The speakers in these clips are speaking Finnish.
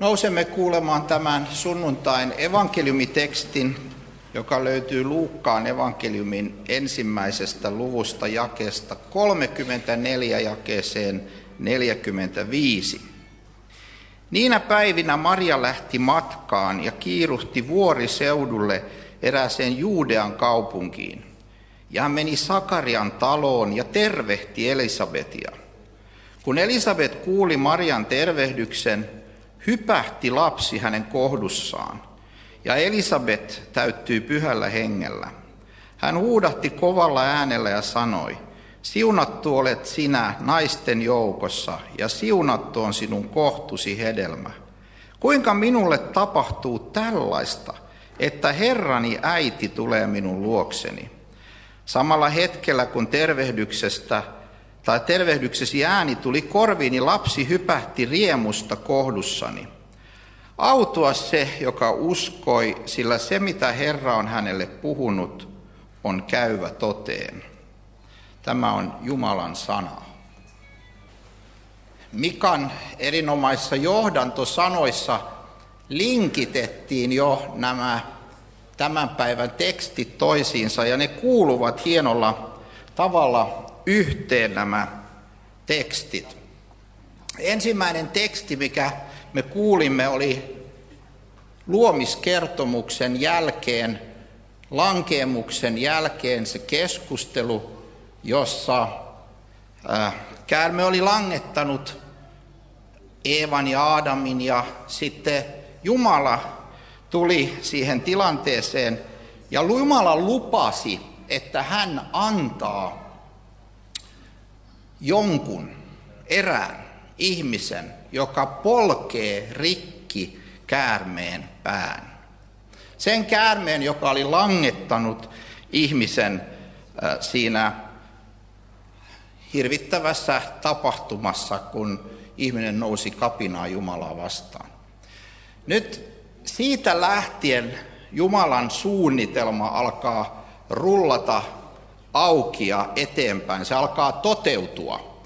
Nousemme kuulemaan tämän sunnuntain evankeliumitekstin, joka löytyy Luukkaan evankeliumin ensimmäisestä luvusta jakeesta 34 jakeeseen 45. Niinä päivinä Maria lähti matkaan ja kiiruhti vuoriseudulle erääseen Juudean kaupunkiin. Ja hän meni Sakarian taloon ja tervehti Elisabetia. Kun Elisabet kuuli Marian tervehdyksen, hypähti lapsi hänen kohdussaan, ja Elisabet täyttyi pyhällä hengellä. Hän huudahti kovalla äänellä ja sanoi, Siunattu olet sinä naisten joukossa, ja siunattu on sinun kohtusi hedelmä. Kuinka minulle tapahtuu tällaista, että Herrani äiti tulee minun luokseni? Samalla hetkellä, kun tervehdyksestä tai tervehdyksesi ääni tuli korviini, lapsi hypähti riemusta kohdussani. Autua se, joka uskoi, sillä se mitä Herra on hänelle puhunut, on käyvä toteen. Tämä on Jumalan sana. Mikan erinomaisissa johdantosanoissa linkitettiin jo nämä tämän päivän tekstit toisiinsa ja ne kuuluvat hienolla tavalla yhteen nämä tekstit. Ensimmäinen teksti, mikä me kuulimme, oli luomiskertomuksen jälkeen, lankeemuksen jälkeen se keskustelu, jossa käärme oli langettanut Eevan ja Aadamin ja sitten Jumala tuli siihen tilanteeseen ja Jumala lupasi, että hän antaa jonkun erään ihmisen, joka polkee rikki käärmeen pään. Sen käärmeen, joka oli langettanut ihmisen siinä hirvittävässä tapahtumassa, kun ihminen nousi kapinaa Jumalaa vastaan. Nyt siitä lähtien Jumalan suunnitelma alkaa rullata auki ja eteenpäin. Se alkaa toteutua.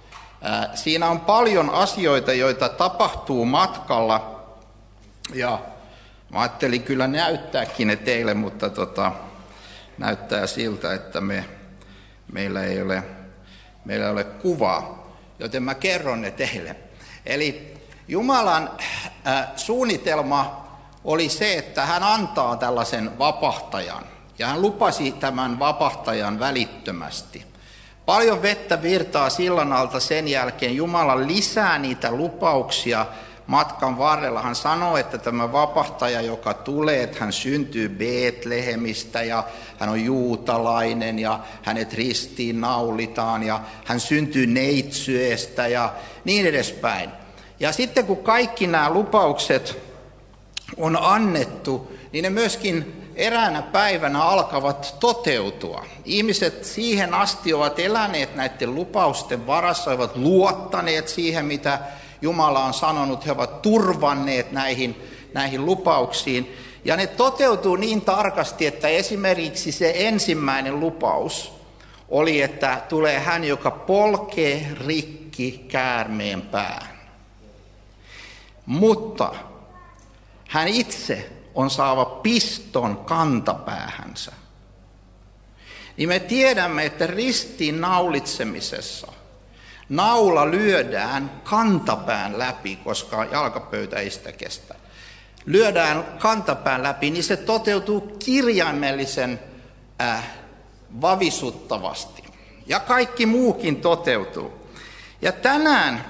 Siinä on paljon asioita, joita tapahtuu matkalla. Ja mä ajattelin kyllä näyttääkin ne teille, mutta tota, näyttää siltä, että me, meillä, ei ole, meillä ei ole kuvaa. Joten mä kerron ne teille. Eli Jumalan äh, suunnitelma oli se, että hän antaa tällaisen vapahtajan. Ja hän lupasi tämän vapahtajan välittömästi. Paljon vettä virtaa sillan alta sen jälkeen. Jumala lisää niitä lupauksia matkan varrella. Hän sanoi, että tämä vapahtaja, joka tulee, että hän syntyy Betlehemistä ja hän on juutalainen ja hänet ristiin naulitaan ja hän syntyy neitsyöstä ja niin edespäin. Ja sitten kun kaikki nämä lupaukset on annettu, niin ne myöskin eräänä päivänä alkavat toteutua. Ihmiset siihen asti ovat eläneet näiden lupausten varassa, ovat luottaneet siihen, mitä Jumala on sanonut, he ovat turvanneet näihin, näihin lupauksiin. Ja ne toteutuu niin tarkasti, että esimerkiksi se ensimmäinen lupaus oli, että tulee hän, joka polkee rikki käärmeen pään. Mutta hän itse on saava piston kantapäähänsä. Niin me tiedämme, että ristiin naulitsemisessa naula lyödään kantapään läpi, koska jalkapöytä ei sitä kestä. Lyödään kantapään läpi, niin se toteutuu kirjaimellisen äh, vavisuttavasti. Ja kaikki muukin toteutuu. Ja tänään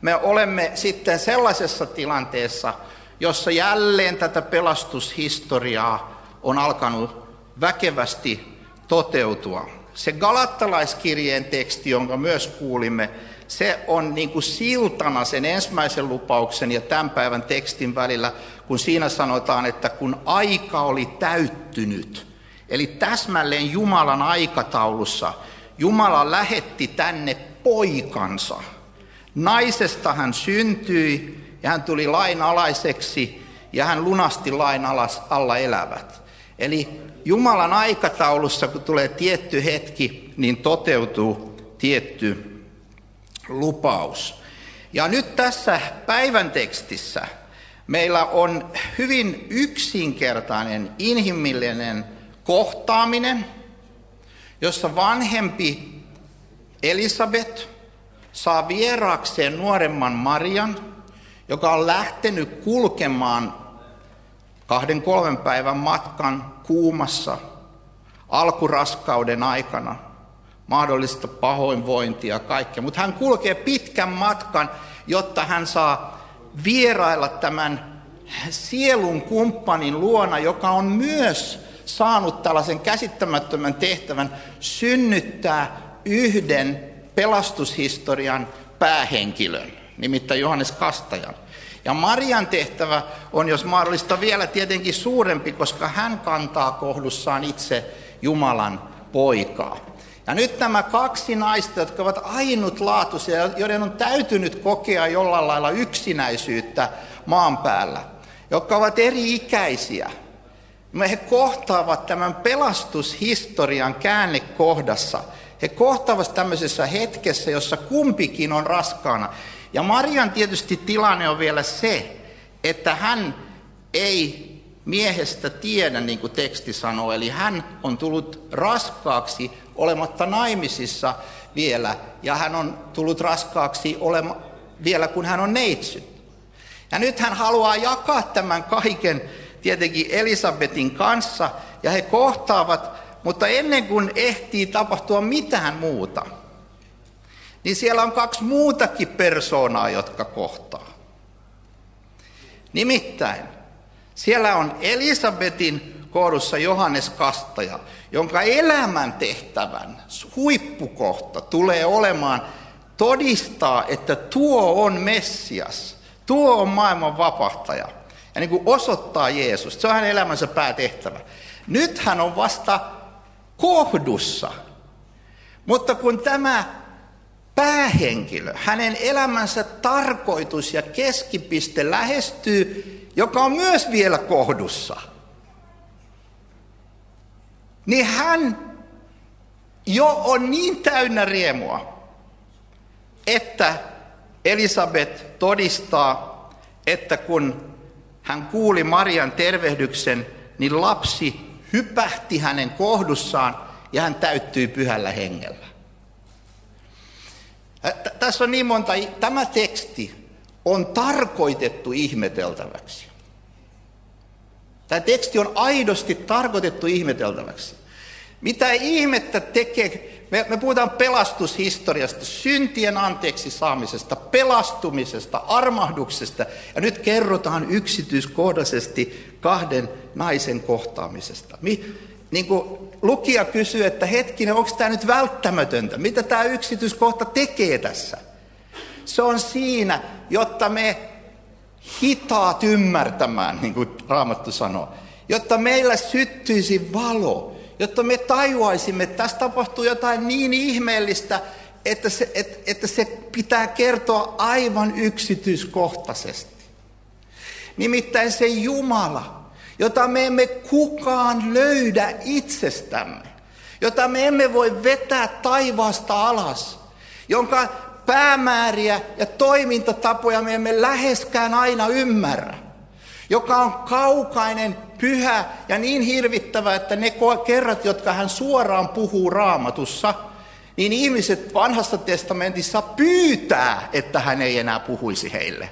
me olemme sitten sellaisessa tilanteessa, jossa jälleen tätä pelastushistoriaa on alkanut väkevästi toteutua. Se galattalaiskirjeen teksti, jonka myös kuulimme, se on niin kuin siltana sen ensimmäisen lupauksen ja tämän päivän tekstin välillä, kun siinä sanotaan, että kun aika oli täyttynyt, eli täsmälleen Jumalan aikataulussa, Jumala lähetti tänne poikansa. Naisesta hän syntyi ja hän tuli lain alaiseksi ja hän lunasti lain alas, alla elävät. Eli Jumalan aikataulussa, kun tulee tietty hetki, niin toteutuu tietty lupaus. Ja nyt tässä päivän tekstissä meillä on hyvin yksinkertainen, inhimillinen kohtaaminen, jossa vanhempi Elisabet saa vieraakseen nuoremman Marian, joka on lähtenyt kulkemaan kahden kolmen päivän matkan kuumassa alkuraskauden aikana, mahdollista pahoinvointia ja kaikkea. Mutta hän kulkee pitkän matkan, jotta hän saa vierailla tämän sielun kumppanin luona, joka on myös saanut tällaisen käsittämättömän tehtävän synnyttää yhden pelastushistorian päähenkilön, nimittäin Johannes Kastajan. Ja Marian tehtävä on, jos mahdollista, vielä tietenkin suurempi, koska hän kantaa kohdussaan itse Jumalan poikaa. Ja nyt nämä kaksi naista, jotka ovat ainutlaatuisia, joiden on täytynyt kokea jollain lailla yksinäisyyttä maan päällä, jotka ovat eri-ikäisiä, he kohtaavat tämän pelastushistorian käännekohdassa. He kohtaavat tämmöisessä hetkessä, jossa kumpikin on raskaana. Ja Marian tietysti tilanne on vielä se, että hän ei miehestä tiedä, niin kuin teksti sanoo. Eli hän on tullut raskaaksi olematta naimisissa vielä, ja hän on tullut raskaaksi olema, vielä, kun hän on neitsy. Ja nyt hän haluaa jakaa tämän kaiken tietenkin Elisabetin kanssa, ja he kohtaavat, mutta ennen kuin ehtii tapahtua mitään muuta, niin siellä on kaksi muutakin persoonaa, jotka kohtaa. Nimittäin siellä on Elisabetin kohdussa Johannes Kastaja, jonka elämän tehtävän huippukohta tulee olemaan todistaa, että tuo on Messias, tuo on maailman vapahtaja. Ja niin kuin osoittaa Jeesus, se on hänen elämänsä päätehtävä. Nyt hän on vasta kohdussa. Mutta kun tämä päähenkilö, hänen elämänsä tarkoitus ja keskipiste lähestyy, joka on myös vielä kohdussa, niin hän jo on niin täynnä riemua, että Elisabet todistaa, että kun hän kuuli Marian tervehdyksen, niin lapsi hypähti hänen kohdussaan ja hän täyttyi pyhällä hengellä. Tässä on niin monta, tämä teksti on tarkoitettu ihmeteltäväksi. Tämä teksti on aidosti tarkoitettu ihmeteltäväksi. Mitä ihmettä tekee, me, me puhutaan pelastushistoriasta, syntien anteeksi saamisesta, pelastumisesta, armahduksesta, ja nyt kerrotaan yksityiskohtaisesti kahden naisen kohtaamisesta. Mi, niin kuin lukija kysyy, että hetkinen, onko tämä nyt välttämätöntä? Mitä tämä yksityiskohta tekee tässä? Se on siinä, jotta me hitaat ymmärtämään, niin kuin Raamattu sanoo, jotta meillä syttyisi valo, jotta me tajuaisimme, että tässä tapahtuu jotain niin ihmeellistä, että se, että, että se pitää kertoa aivan yksityiskohtaisesti. Nimittäin se Jumala, jota me emme kukaan löydä itsestämme, jota me emme voi vetää taivaasta alas, jonka päämääriä ja toimintatapoja me emme läheskään aina ymmärrä, joka on kaukainen, pyhä ja niin hirvittävä, että ne kerrat, jotka hän suoraan puhuu raamatussa, niin ihmiset vanhassa testamentissa pyytää, että hän ei enää puhuisi heille.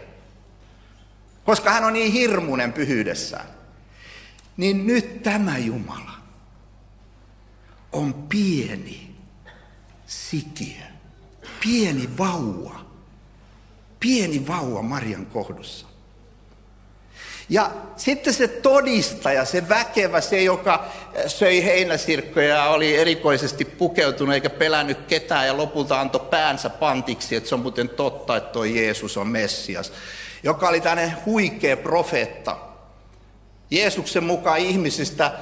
Koska hän on niin hirmuinen pyhyydessään. Niin nyt tämä Jumala on pieni sikiö pieni vauva, pieni vauva Marian kohdussa. Ja sitten se todistaja, se väkevä, se joka söi heinäsirkkoja ja oli erikoisesti pukeutunut eikä pelännyt ketään ja lopulta antoi päänsä pantiksi, että se on muuten totta, että tuo Jeesus on Messias. Joka oli tämmöinen huikea profeetta. Jeesuksen mukaan ihmisistä,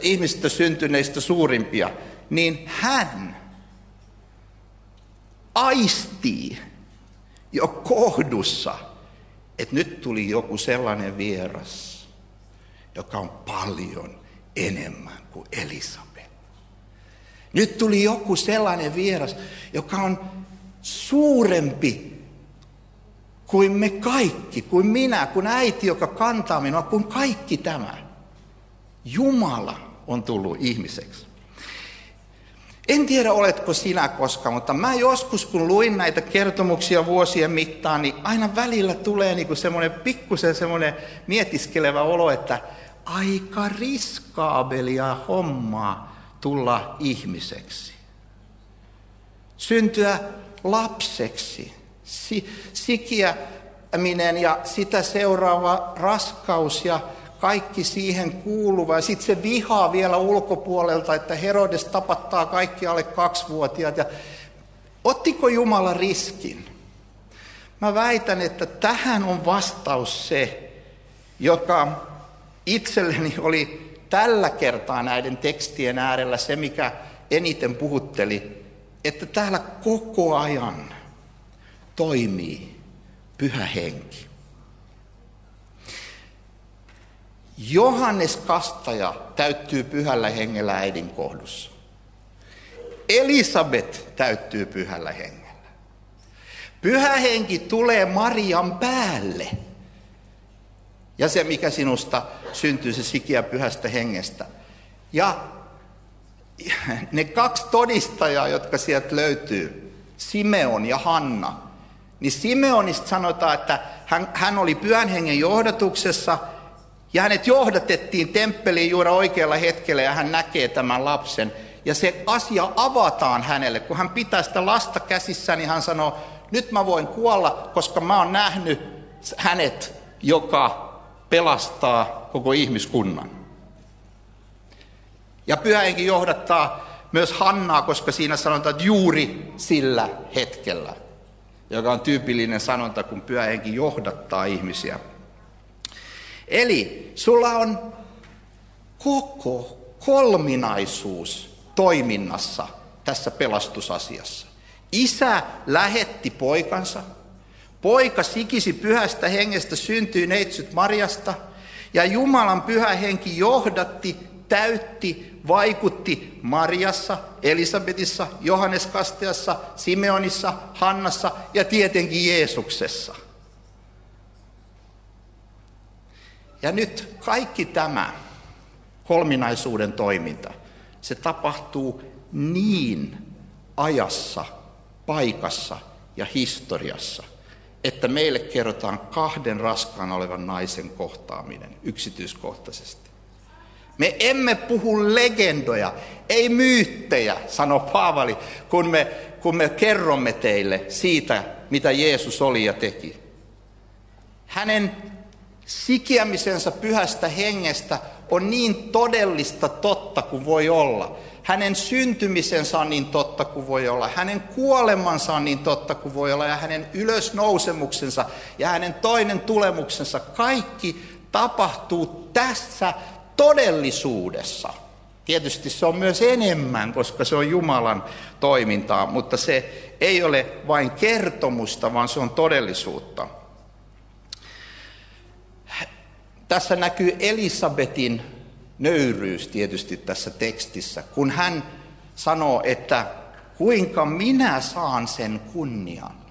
ihmisistä syntyneistä suurimpia. Niin hän aistii jo kohdussa, että nyt tuli joku sellainen vieras, joka on paljon enemmän kuin Elisabet. Nyt tuli joku sellainen vieras, joka on suurempi kuin me kaikki, kuin minä, kuin äiti, joka kantaa minua, kuin kaikki tämä. Jumala on tullut ihmiseksi. En tiedä, oletko sinä koskaan, mutta mä joskus, kun luin näitä kertomuksia vuosien mittaan, niin aina välillä tulee niin kuin semmoinen pikkusen semmoinen mietiskelevä olo, että aika riskaabelia hommaa tulla ihmiseksi. Syntyä lapseksi, sikiäminen ja sitä seuraava raskaus ja kaikki siihen kuuluva. Ja sitten se vihaa vielä ulkopuolelta, että Herodes tapattaa kaikki alle kaksivuotiaat. Ja ottiko Jumala riskin? Mä väitän, että tähän on vastaus se, joka itselleni oli tällä kertaa näiden tekstien äärellä se, mikä eniten puhutteli, että täällä koko ajan toimii pyhä henki. Johannes Kastaja täyttyy pyhällä hengellä äidin kohdussa. Elisabet täyttyy pyhällä hengellä. Pyhä henki tulee Marian päälle. Ja se, mikä sinusta syntyy, se sikiä pyhästä hengestä. Ja ne kaksi todistajaa, jotka sieltä löytyy, Simeon ja Hanna, niin Simeonista sanotaan, että hän, hän oli pyhän hengen johdatuksessa – ja hänet johdatettiin temppeliin juuri oikealla hetkellä ja hän näkee tämän lapsen. Ja se asia avataan hänelle. Kun hän pitää sitä lasta käsissä, niin hän sanoo, nyt mä voin kuolla, koska mä oon nähnyt hänet, joka pelastaa koko ihmiskunnan. Ja pyhähenki johdattaa myös Hannaa, koska siinä sanotaan, että juuri sillä hetkellä, joka on tyypillinen sanonta, kun pyhähenki johdattaa ihmisiä. Eli sulla on koko kolminaisuus toiminnassa tässä pelastusasiassa. Isä lähetti poikansa, poika sikisi pyhästä hengestä, syntyi neitsyt Marjasta, ja Jumalan pyhä henki johdatti, täytti, vaikutti Marjassa, Elisabetissa, Johannes Kasteassa, Simeonissa, Hannassa ja tietenkin Jeesuksessa – Ja nyt kaikki tämä kolminaisuuden toiminta, se tapahtuu niin ajassa, paikassa ja historiassa, että meille kerrotaan kahden raskaan olevan naisen kohtaaminen yksityiskohtaisesti. Me emme puhu legendoja, ei myyttejä, sanoo Paavali, kun me, kun me kerromme teille siitä, mitä Jeesus oli ja teki. Hänen sikiämisensä pyhästä hengestä on niin todellista totta kuin voi olla. Hänen syntymisensä on niin totta kuin voi olla. Hänen kuolemansa on niin totta kuin voi olla. Ja hänen ylösnousemuksensa ja hänen toinen tulemuksensa. Kaikki tapahtuu tässä todellisuudessa. Tietysti se on myös enemmän, koska se on Jumalan toimintaa, mutta se ei ole vain kertomusta, vaan se on todellisuutta. Tässä näkyy Elisabetin nöyryys tietysti tässä tekstissä, kun hän sanoo, että kuinka minä saan sen kunnian.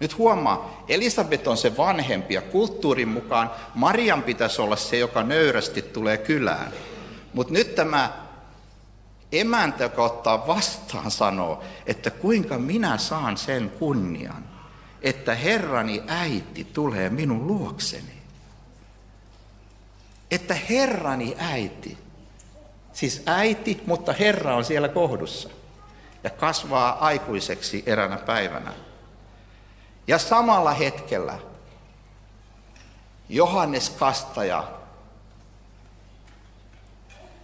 Nyt huomaa, Elisabet on se vanhempi ja kulttuurin mukaan Marian pitäisi olla se, joka nöyrästi tulee kylään. Mutta nyt tämä emäntä, joka ottaa vastaan, sanoo, että kuinka minä saan sen kunnian, että Herrani äiti tulee minun luokseni että Herrani äiti, siis äiti, mutta Herra on siellä kohdussa ja kasvaa aikuiseksi eränä päivänä. Ja samalla hetkellä Johannes Kastaja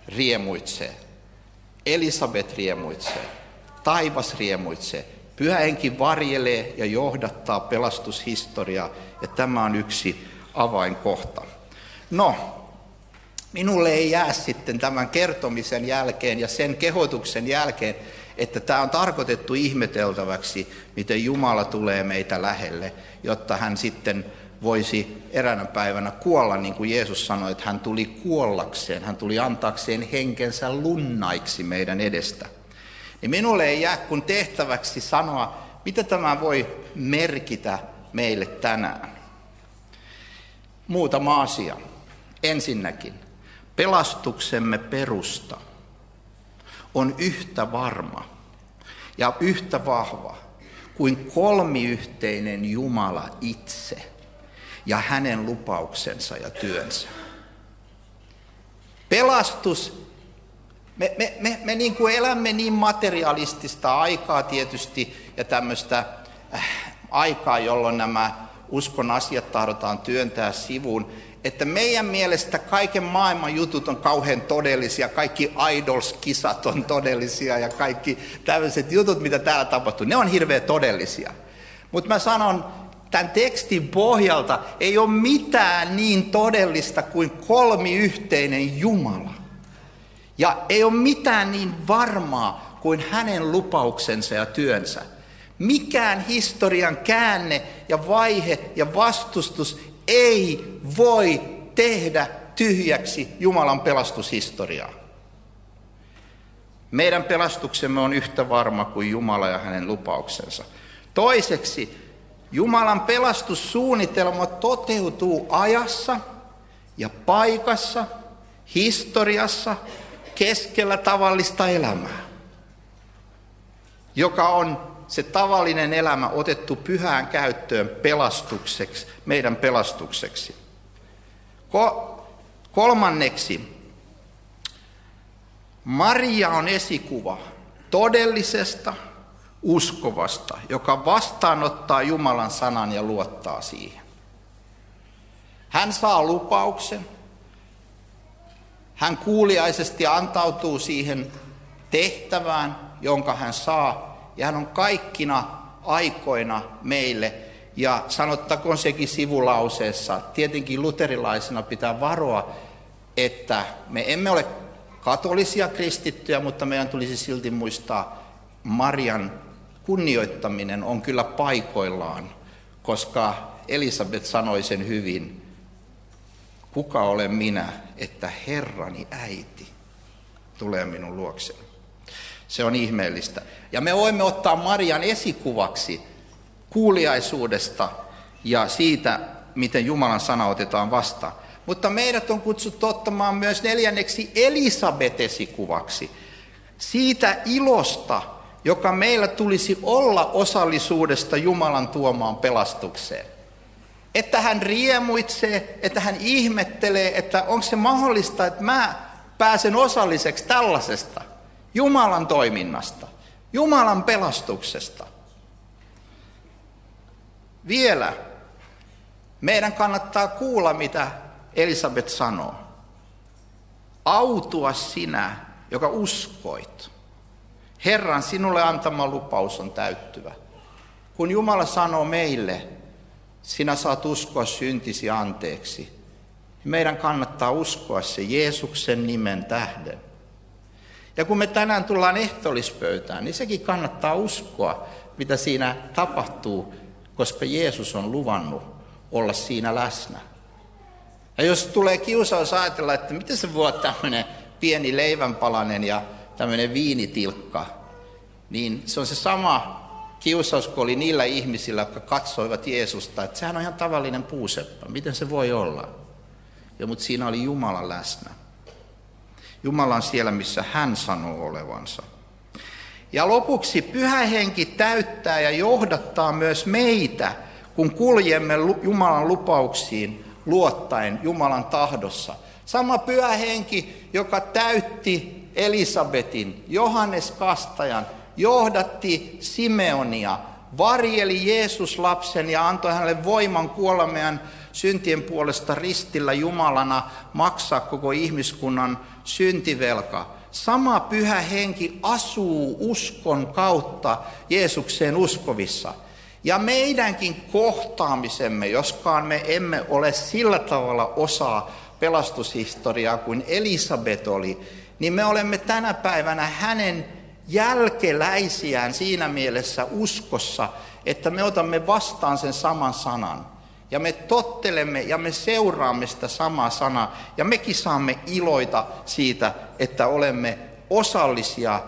riemuitsee, Elisabet riemuitsee, taivas riemuitsee, pyhäenkin varjelee ja johdattaa pelastushistoriaa, ja tämä on yksi avainkohta. No, Minulle ei jää sitten tämän kertomisen jälkeen ja sen kehotuksen jälkeen, että tämä on tarkoitettu ihmeteltäväksi, miten Jumala tulee meitä lähelle, jotta hän sitten voisi eräänä päivänä kuolla, niin kuin Jeesus sanoi, että hän tuli kuollakseen, hän tuli antaakseen henkensä lunnaiksi meidän edestä. Niin minulle ei jää kun tehtäväksi sanoa, mitä tämä voi merkitä meille tänään. Muutama asia. Ensinnäkin, pelastuksemme perusta on yhtä varma ja yhtä vahva kuin kolmiyhteinen Jumala itse ja hänen lupauksensa ja työnsä. Pelastus, me, me, me, me niin kuin elämme niin materialistista aikaa tietysti ja tämmöistä äh, aikaa, jolloin nämä uskon asiat tahdotaan työntää sivuun, että meidän mielestä kaiken maailman jutut on kauhean todellisia, kaikki idols-kisat on todellisia ja kaikki tämmöiset jutut, mitä täällä tapahtuu, ne on hirveän todellisia. Mutta mä sanon, tämän tekstin pohjalta ei ole mitään niin todellista kuin kolmiyhteinen Jumala. Ja ei ole mitään niin varmaa kuin hänen lupauksensa ja työnsä. Mikään historian käänne ja vaihe ja vastustus ei voi tehdä tyhjäksi Jumalan pelastushistoriaa. Meidän pelastuksemme on yhtä varma kuin Jumala ja hänen lupauksensa. Toiseksi, Jumalan pelastussuunnitelma toteutuu ajassa ja paikassa, historiassa, keskellä tavallista elämää, joka on se tavallinen elämä otettu pyhään käyttöön pelastukseksi, meidän pelastukseksi. Ko- kolmanneksi, Maria on esikuva todellisesta, uskovasta, joka vastaanottaa Jumalan sanan ja luottaa siihen. Hän saa lupauksen, hän kuuliaisesti antautuu siihen tehtävään, jonka hän saa, ja hän on kaikkina aikoina meille. Ja sanottakoon sekin sivulauseessa, tietenkin luterilaisena pitää varoa, että me emme ole katolisia kristittyjä, mutta meidän tulisi silti muistaa Marian kunnioittaminen on kyllä paikoillaan, koska Elisabeth sanoi sen hyvin, kuka olen minä, että Herrani äiti tulee minun luokseni. Se on ihmeellistä. Ja me voimme ottaa Marian esikuvaksi kuuliaisuudesta ja siitä, miten Jumalan sana otetaan vastaan. Mutta meidät on kutsuttu ottamaan myös neljänneksi Elisabet esikuvaksi. Siitä ilosta, joka meillä tulisi olla osallisuudesta Jumalan tuomaan pelastukseen. Että hän riemuitsee, että hän ihmettelee, että onko se mahdollista, että mä pääsen osalliseksi tällaisesta. Jumalan toiminnasta, Jumalan pelastuksesta. Vielä meidän kannattaa kuulla, mitä Elisabet sanoo. Autua sinä, joka uskoit. Herran sinulle antama lupaus on täyttyvä. Kun Jumala sanoo meille, sinä saat uskoa syntisi anteeksi, niin meidän kannattaa uskoa se Jeesuksen nimen tähden. Ja kun me tänään tullaan ehtoollispöytään, niin sekin kannattaa uskoa, mitä siinä tapahtuu, koska Jeesus on luvannut olla siinä läsnä. Ja jos tulee kiusaus ajatella, että miten se voi tämmöinen pieni leivänpalanen ja tämmöinen viinitilkka, niin se on se sama kiusaus kuin oli niillä ihmisillä, jotka katsoivat Jeesusta, että sehän on ihan tavallinen puuseppä, miten se voi olla? Ja, mutta siinä oli Jumala läsnä. Jumala on siellä, missä hän sanoo olevansa. Ja lopuksi pyhä henki täyttää ja johdattaa myös meitä, kun kuljemme Jumalan lupauksiin luottaen Jumalan tahdossa. Sama pyhä henki, joka täytti Elisabetin, Johannes Kastajan, johdatti Simeonia, varjeli Jeesus lapsen ja antoi hänelle voiman kuolla meidän syntien puolesta ristillä Jumalana maksaa koko ihmiskunnan syntivelka. Sama pyhä henki asuu uskon kautta Jeesukseen uskovissa. Ja meidänkin kohtaamisemme, joskaan me emme ole sillä tavalla osaa pelastushistoriaa kuin Elisabet oli, niin me olemme tänä päivänä hänen jälkeläisiään siinä mielessä uskossa, että me otamme vastaan sen saman sanan. Ja me tottelemme ja me seuraamme sitä samaa sanaa. Ja mekin saamme iloita siitä, että olemme osallisia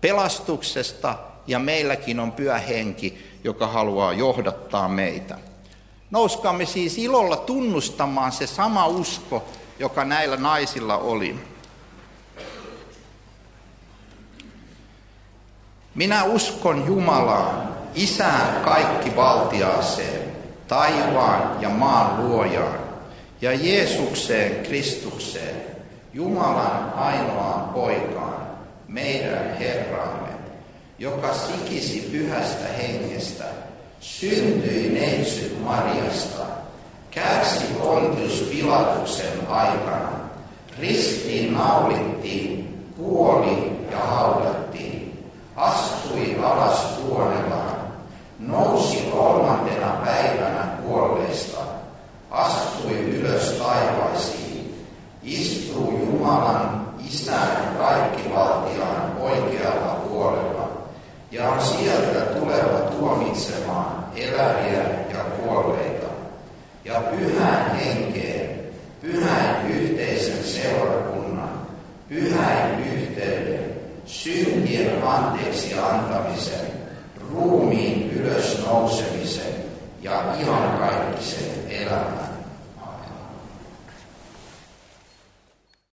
pelastuksesta ja meilläkin on pyhä henki, joka haluaa johdattaa meitä. Nouskaamme siis ilolla tunnustamaan se sama usko, joka näillä naisilla oli. Minä uskon Jumalaan, Isään kaikki valtiaaseen, taivaan ja maan luojaan, ja Jeesukseen Kristukseen, Jumalan ainoaan poikaan, meidän Herramme, joka sikisi pyhästä hengestä, syntyi neitsyt Mariasta, kärsi Pontius Pilatuksen aikana, ristiin naulittiin, kuoli ja haudattiin, astui alas